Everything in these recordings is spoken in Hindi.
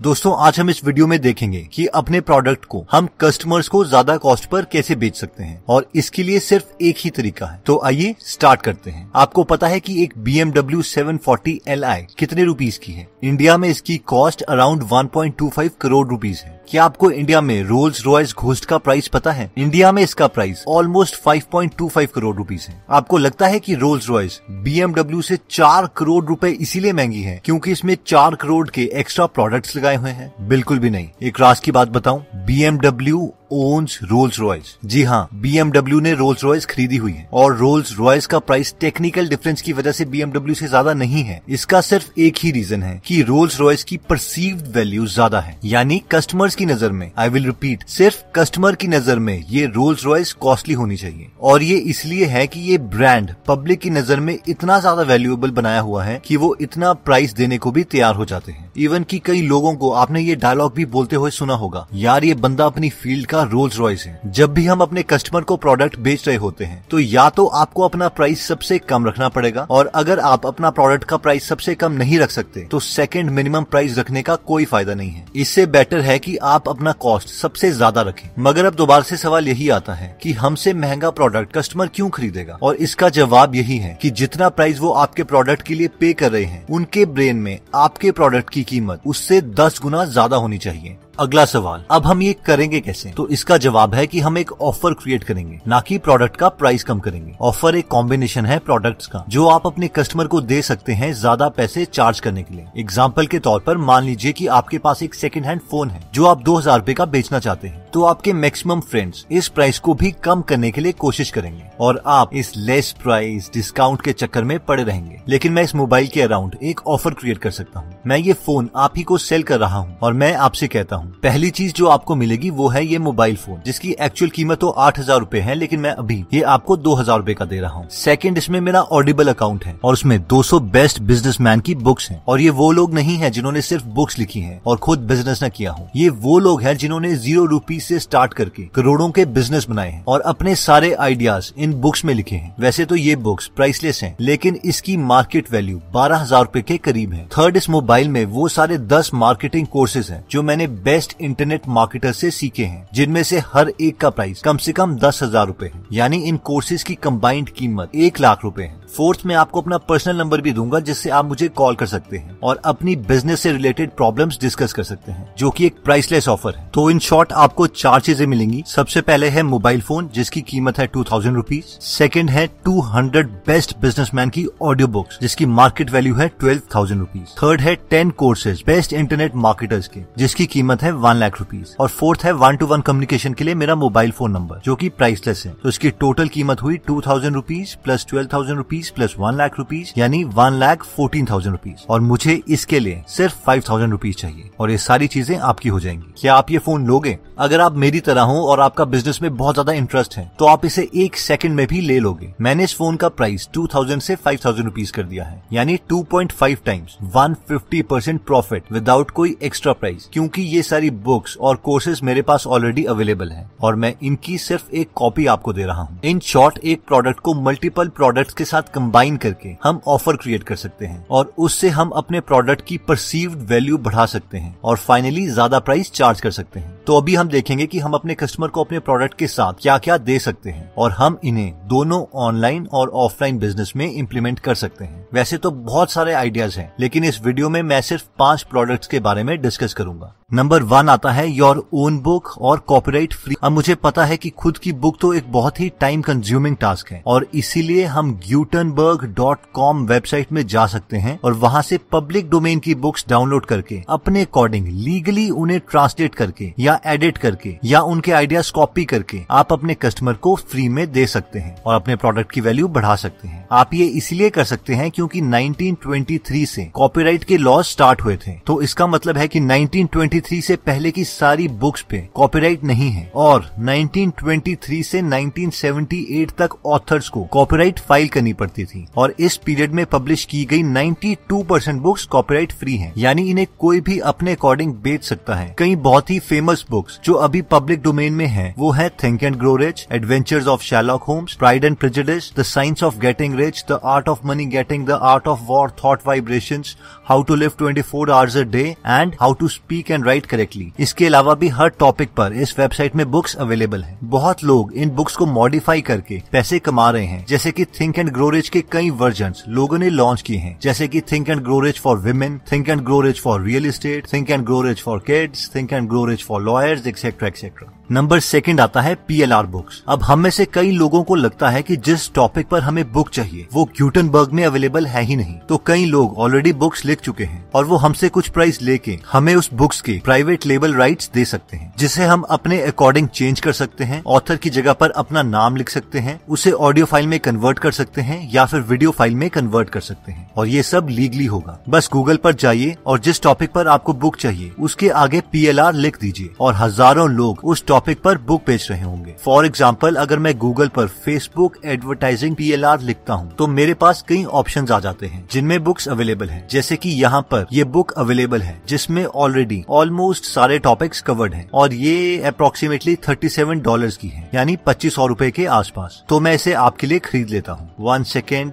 दोस्तों, आज हम इस वीडियो में देखेंगे कि अपने प्रोडक्ट को हम कस्टमर्स को ज़्यादा कॉस्ट पर कैसे बेच सकते हैं। और इसके लिए सिर्फ़ एक ही तरीका है। तो आइए स्टार्ट करते हैं। आपको पता है कि एक BMW seven forty L I कितने रूपीज की है? इंडिया में इसकी कॉस्ट अराउंड 1.25 करोड़ रूपीज है। क्या आपको इंडिया में रोल्स रॉयस घोस्ट का प्राइस पता है? इंडिया में इसका प्राइस ऑलमोस्ट 5.25 करोड़ रुपीस है। आपको लगता है कि रोल्स रॉयस बी से चार करोड़ रुपए इसीलिए महँगी है क्योंकि इसमें चार करोड़ के एक्स्ट्रा प्रोडक्ट्स लगाए हुए हैं। बिल्कुल भी नहीं। एक रास की बात बताऊँ बी ओन्स रोल्स रॉयस जी हाँ बीएमडब्ल्यू ने रोल्स रॉयस खरीदी हुई है। और रोल्स रॉयस का प्राइस टेक्निकल डिफरेंस की वजह से बीएमडब्ल्यू से ज़्यादा नहीं है। इसका सिर्फ़ एक ही रीजन है कि रोल्स रॉयस की परसीव वैल्यू ज़्यादा है। यानी कस्टमर्स की नज़र में आई विल रिपीट सिर्फ़ कस्टमर की नज़र में ये रोल्स रॉयस कॉस्टली होनी चाहिए। और ये इसलिए है की ये ब्रांड पब्लिक की नज़र में इतना ज़्यादा वैल्यूएबल बनाया हुआ है की वो इतना प्राइस देने को भी तैयार हो जाते हैं। इवन की कई लोगों को आपने ये डायलॉग भी बोलते हुए सुना होगा, यार, ये बंदा अपनी फ़ील्ड का रोल्स रॉयस है। जब भी हम अपने कस्टमर को प्रोडक्ट बेच रहे होते हैं तो या तो आपको अपना प्राइस सबसे कम रखना पड़ेगा, और अगर आप अपना प्रोडक्ट का प्राइस सबसे कम नहीं रख सकते तो सेकंड मिनिमम प्राइस रखने का कोई फ़ायदा नहीं है। इससे बेटर है कि आप अपना कॉस्ट सबसे ज़्यादा रखें। मगर अब दोबारा से सवाल यही आता है कि हमसे महँगा प्रोडक्ट कस्टमर क्यों खरीदेगा? और इसका जवाब यही है कि जितना प्राइस वो आपके प्रोडक्ट के लिए पे कर रहे हैं, उनके ब्रेन में आपके प्रोडक्ट की कीमत उससे दस गुना ज़्यादा होनी चाहिए। अगला सवाल, अब हम ये करेंगे कैसे? तो इसका जवाब है कि हम एक ऑफ़र क्रिएट करेंगे, ना कि प्रोडक्ट का प्राइस कम करेंगे। ऑफ़र एक कॉम्बिनेशन है प्रोडक्ट्स का, जो आप अपने कस्टमर को दे सकते हैं ज़्यादा पैसे चार्ज करने के लिए। एग्ज़ाम्पल के तौर पर मान लीजिए कि आपके पास एक सेकेंड हैंड फ़ोन है, जो आप दो हज़ार रूपए का बेचना चाहते हैं। तो आपके मैक्सिमम फ्रेंड्स इस प्राइस को भी कम करने के लिए कोशिश करेंगे और आप इस लेस प्राइस डिस्काउंट के चक्कर में पड़े रहेंगे। लेकिन मैं इस मोबाइल के अराउंड एक ऑफ़र क्रिएट कर सकता हूँ। मैं ये फ़ोन आप ही को सेल कर रहा हूँ और मैं आपसे कहता हूँ, पहली चीज़ जो आपको मिलेगी वो है ये मोबाइल फ़ोन जिसकी एक्चुअल कीमत तो आठ हज़ार रूपए है, लेकिन मैं अभी ये आपको दो हज़ार रूपए का दे रहा हूँ। सेकंड इसमें मेरा ऑडिबल अकाउंट है और उसमें 200 बेस्ट बिजनेसमैन की बुक्स हैं। और ये वो लोग नहीं है जिन्होंने सिर्फ़ बुक्स लिखी हैं और खुद बिज़नेस न किया हो। ये वो लोग हैं जिन्होंने ज़ीरो रूपीज से स्टार्ट करके करोड़ों के बिज़नेस बनाए हैं और अपने सारे आइडियाज़ इन बुक्स में लिखे हैं। वैसे तो ये बुक्स प्राइसलेस हैं, लेकिन इसकी मार्केट वैल्यू बारह हज़ार रूपए के करीब है। थर्ड इस मोबाइल में वो सारे दस मार्केटिंग कोर्सेज हैं जो मैंने बेस्ट इंटरनेट मार्केटर से सीखे हैं, जिनमें से हर एक का प्राइस कम से कम दस हज़ार रूपए है। यानी इन कोर्सेज की कम्बाइंड कीमत एक लाख रूपए है। फोर्थ में आपको अपना पर्सनल नंबर भी दूँगा, जिससे आप मुझे कॉल कर सकते हैं और अपनी बिज़नेस से रिलेटेड प्रॉब्लम्स डिस्कस कर सकते हैं, जो कि एक प्राइसलेस ऑफ़र है। तो इन शॉर्ट आपको चार चीज़ें मिलेंगी। सबसे पहले है मोबाइल फ़ोन, जिसकी कीमत है टू थाउज़ेंड रुपीज़ सेकेंड है टू हंड्रेड बेस्ट बिजनेसमैन की ऑडियो बुक्स जिसकी मार्केट वैल्यू है ट्वेल्व थाउज़ेंड रुपीज़ थर्ड है ten courses best internet marketers के, जिसकी कीमत है वन लाख रुपीज़ और फोर्थ है वन टू वन कम्युनिकेशन के लिए मेरा मोबाइल फ़ोन नंबर, जो की प्राइसलेस है। तो इसकी टोटल कीमत हुई two thousand rupees plus twelve thousand rupees plus one lakh rupees यानी one lakh fourteen thousand rupees और मुझे इसके लिए सिर्फ़ फाइव थाउज़ेंड रुपीज़ चाहिए। और ये सारी चीज़ें आपकी हो जाएँगी। क्या आप ये फ़ोन लोगे? अगर आप मेरी तरह हो और आपका बिज़नेस में बहुत ज़्यादा इंटरेस्ट है तो आप इसे एक सेकंड में भी ले लोगे। मैंने इस फ़ोन का प्राइस टू थाउज़ेंड से फाइव थाउज़ेंड रुपीज़ कर दिया है। यानी two point five times one fifty percent profit without कोई एक्स्ट्रा प्राइस क्योंकि ये सारी बुक्स और कोर्सेज मेरे पास ऑलरेडी अवेलेबल है और मैं इनकी सिर्फ़ एक कॉपी आपको दे रहा हूँ। इन शॉर्ट एक प्रोडक्ट को मल्टीपल प्रोडक्ट के साथ कंबाइन करके हम ऑफ़र क्रिएट कर सकते हैं और उससे हम अपने प्रोडक्ट की परसीव्ड वैल्यू बढ़ा सकते हैं और फाइनली ज़्यादा प्राइस चार्ज कर सकते हैं। तो अभी हम देखेंगे कि हम अपने कस्टमर को अपने प्रोडक्ट के साथ क्या क्या दे सकते हैं और हम इन्हें दोनों ऑनलाइन और ऑफलाइन बिज़नेस में इम्प्लीमेंट कर सकते हैं। वैसे तो बहुत सारे आइडियाज़ हैं, लेकिन इस वीडियो में मैं सिर्फ़ पाँच प्रोडक्ट्स के बारे में डिस्कस करूँगा। नंबर वन आता है योर ओन बुक और कॉपीराइट फ्री अब मुझे पता है कि खुद की बुक तो एक बहुत ही टाइम कंज्यूमिंग टास्क है और इसीलिए हम ग्यूटनबर्ग डॉट कॉम वेबसाइट में जा सकते हैं और वहाँ से पब्लिक डोमेन की बुक्स डाउनलोड करके, अपने अकॉर्डिंग लीगली उन्हें ट्रांसलेट करके या एडिट करके या उनके आइडियाज़ कॉपी करके आप अपने कस्टमर को फ्री में दे सकते हैं और अपने प्रोडक्ट की वैल्यू बढ़ा सकते हैं। आप ये इसलिए कर सकते हैं क्योंकि 1923 से कॉपीराइट के लॉ स्टार्ट हुए थे। तो इसका मतलब है कि 1923 से पहले की सारी बुक्स पे कॉपीराइट नहीं है और 1923 से 1978 तक ऑथर्स को कॉपीराइट फ़ाइल करनी पड़ती थी और इस पीरियड में पब्लिश की गई 92 परसेंट बुक्स कॉपीराइट फ्री हैं। यानी इन्हें कोई भी अपने अकॉर्डिंग बेच सकता है। कई बहुत ही फ़ेमस बुक्स जो अभी पब्लिक डोमेन में है, वो है think and grow rich adventures of Sherlock Holmes pride and prejudice the science of getting rich the art of money getting the art of war thought vibration how to live twenty four hours a day and how to speak and write correctly इसके अलावा भी हर टॉपिक पर इस वेबसाइट में बुक्स अवेलेबल है। बहुत लोग इन बुक्स को मॉडिफाई करके पैसे कमा रहे हैं। जैसे की थिंक एंड ग्रो रिच के कई वर्जन लोगों ने लॉन्च किए हैं। जैसे की think and grow rich for women think and grow rich for real estate think and grow rich for kids think and grow rich for lawyers etcetera etcetera number second आता है पीएलआर बुक्स अब हम में से कई लोगों को लगता है कि जिस टॉपिक पर हमें बुक चाहिए, वो ग्यूटनबर्ग में अवेलेबल है ही नहीं। तो कई लोग ऑलरेडी बुक्स लिख चुके हैं और वो हमसे कुछ प्राइस लेके हमें उस बुक्स के प्राइवेट लेबल राइट्स दे सकते हैं, जिसे हम अपने अकॉर्डिंग चेंज कर सकते हैं ऑथर की जगह पर अपना नाम लिख सकते हैं, उसे ऑडियो फ़ाइल में कन्वर्ट कर सकते हैं या फिर वीडियो फ़ाइल में कन्वर्ट कर सकते हैं। और ये सब लीगली होगा। बस गूगल पर जाइए और जिस टॉपिक पर आपको बुक चाहिए, उसके आगे पीएलआर लिख दीजिए और हज़ारों लोग उस टॉपिक पर बुक बेच रहे होंगे। फॉर एग्ज़ाम्पल अगर मैं गूगल पर फेसबुक एडवर्टाइजिंग पीएलआर लिखता हूँ तो मेरे पास कई ऑप्शन आ जाते हैं, जिनमें बुक्स अवेलेबल है। जैसे की यहाँ पर ये बुक अवेलेबल है, जिसमें ऑलरेडी ऑलमोस्ट सारे टॉपिक्स कवर्ड है, और ये अप्रोक्सीमेटली थर्टी सेवन डॉलर की है, यानी पच्चीस सौ रूपए के आसपास। तो मैं इसे आपके लिए खरीद लेता हूँ। वन सेकेंड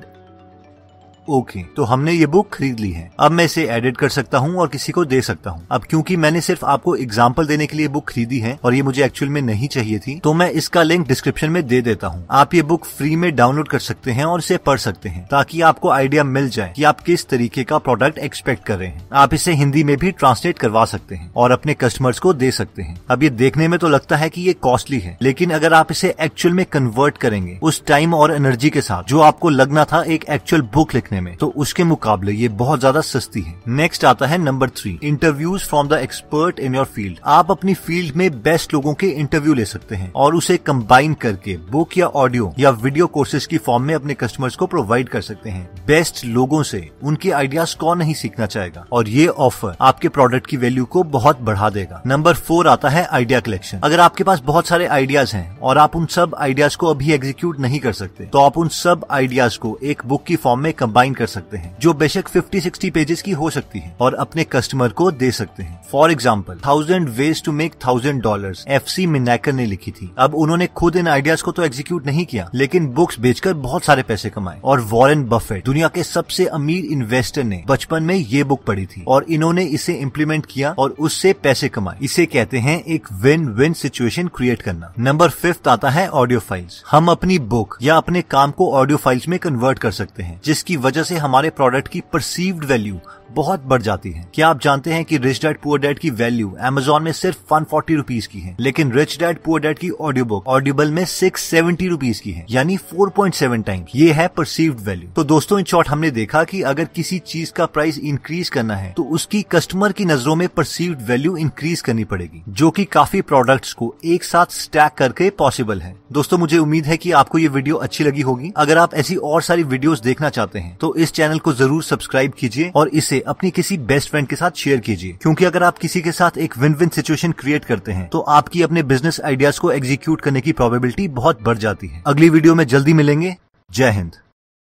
ओके तो हमने ये बुक खरीद ली है। अब मैं इसे एडिट कर सकता हूँ और किसी को दे सकता हूँ। अब क्योंकि मैंने सिर्फ़ आपको एग्ज़ाम्पल देने के लिए बुक खरीदी है और ये मुझे एक्चुअल में नहीं चाहिए थी तो मैं इसका लिंक डिस्क्रिप्शन में दे देता हूँ। आप ये बुक फ्री में डाउनलोड कर सकते हैं और इसे पढ़ सकते हैं, ताकि आपको आइडिया मिल जाए कि आप किस तरीके का प्रोडक्ट एक्सपेक्ट कर रहे हैं। आप इसे हिंदी में भी ट्रांसलेट करवा सकते हैं और अपने कस्टमर्स को दे सकते हैं। अब ये देखने में तो लगता है की ये कॉस्टली है, लेकिन अगर आप इसे एक्चुअल में कन्वर्ट करेंगे, उस टाइम और एनर्जी के साथ, जो आपको लगना था एक एक्चुअल बुक लिखने में। तो उसके मुकाबले ये बहुत ज़्यादा सस्ती है। नेक्स्ट आता है number three interviews from the expert in your field आप अपनी फ़ील्ड में बेस्ट लोगों के इंटरव्यू ले सकते हैं और उसे कंबाइन करके बुक या ऑडियो या वीडियो कोर्सेज की फॉर्म में अपने कस्टमर्स को प्रोवाइड कर सकते हैं। बेस्ट लोगों से उनके आइडियाज़ कौन नहीं सीखना चाहेगा और ये ऑफ़र आपके प्रोडक्ट की वैल्यू को बहुत बढ़ा देगा। नंबर फोर आता है आइडिया कलेक्शन अगर आपके पास बहुत सारे आइडियाज़ हैं और आप उन सब आइडियाज़ को अभी एग्जीक्यूट नहीं कर सकते तो आप उन सब आइडियाज़ को एक बुक की फॉर्म में कंबाइन कर सकते हैं, जो बेशक 50-60 पेजेस की हो सकती है और अपने कस्टमर को दे सकते हैं। For example thousand ways to make thousand dollar F C Minaker ने लिखी थी। अब उन्होंने खुद इन आइडियाज़ को तो एग्जीक्यूट नहीं किया, लेकिन बुक्स बेचकर बहुत सारे पैसे कमाए। और वॉरेन बफेट दुनिया के सबसे अमीर इन्वेस्टर ने, बचपन में ये बुक पढ़ी थी और इन्होंने इसे इम्प्लीमेंट किया और उससे पैसे कमाए। इसे कहते हैं एक विन विन सिचुएशन क्रिएट करना। नंबर फिफ्थ आता है ऑडियो फाइल्स हम अपनी बुक या अपने काम को ऑडियो फाइल्स में कन्वर्ट कर सकते हैं, जिसकी वजह से हमारे प्रोडक्ट की परसीव्ड वैल्यू बहुत बढ़ जाती है। क्या आप जानते हैं कि रिच डैड पुअर डैड की वैल्यू एमेजोन में सिर्फ़ वन फोर्टी रुपीज़ की है, लेकिन रिच डैड पुअर डैड की ऑडियो बुक ऑडिबल में सिक्स सेवेंटी रुपीज़ की है, यानी फोर पॉइंट सेवन टाइम ये है परसीव्ड वैल्यू तो दोस्तों, इन शॉर्ट हमने देखा कि अगर किसी चीज़ का प्राइस इंक्रीज करना है तो उसकी कस्टमर की नज़रों में परसीव्ड वैल्यू इंक्रीज करनी पड़ेगी, जो की काफ़ी प्रोडक्ट्स को एक साथ स्टैक करके पॉसिबल है। दोस्तों, मुझे उम्मीद है की आपको ये वीडियो अच्छी लगी होगी। अगर आप ऐसी और सारी वीडियोस देखना चाहते हैं तो इस चैनल को ज़रूर सब्सक्राइब कीजिए और इसे अपनी किसी बेस्ट फ्रेंड के साथ शेयर कीजिए। क्योंकि अगर आप किसी के साथ एक विन विन सिचुएशन क्रिएट करते हैं तो आपकी अपने बिज़नेस आइडियाज़ को एग्जीक्यूट करने की प्रोबेबिलिटी बहुत बढ़ जाती है। अगली वीडियो में जल्दी मिलेंगे। जय हिंद।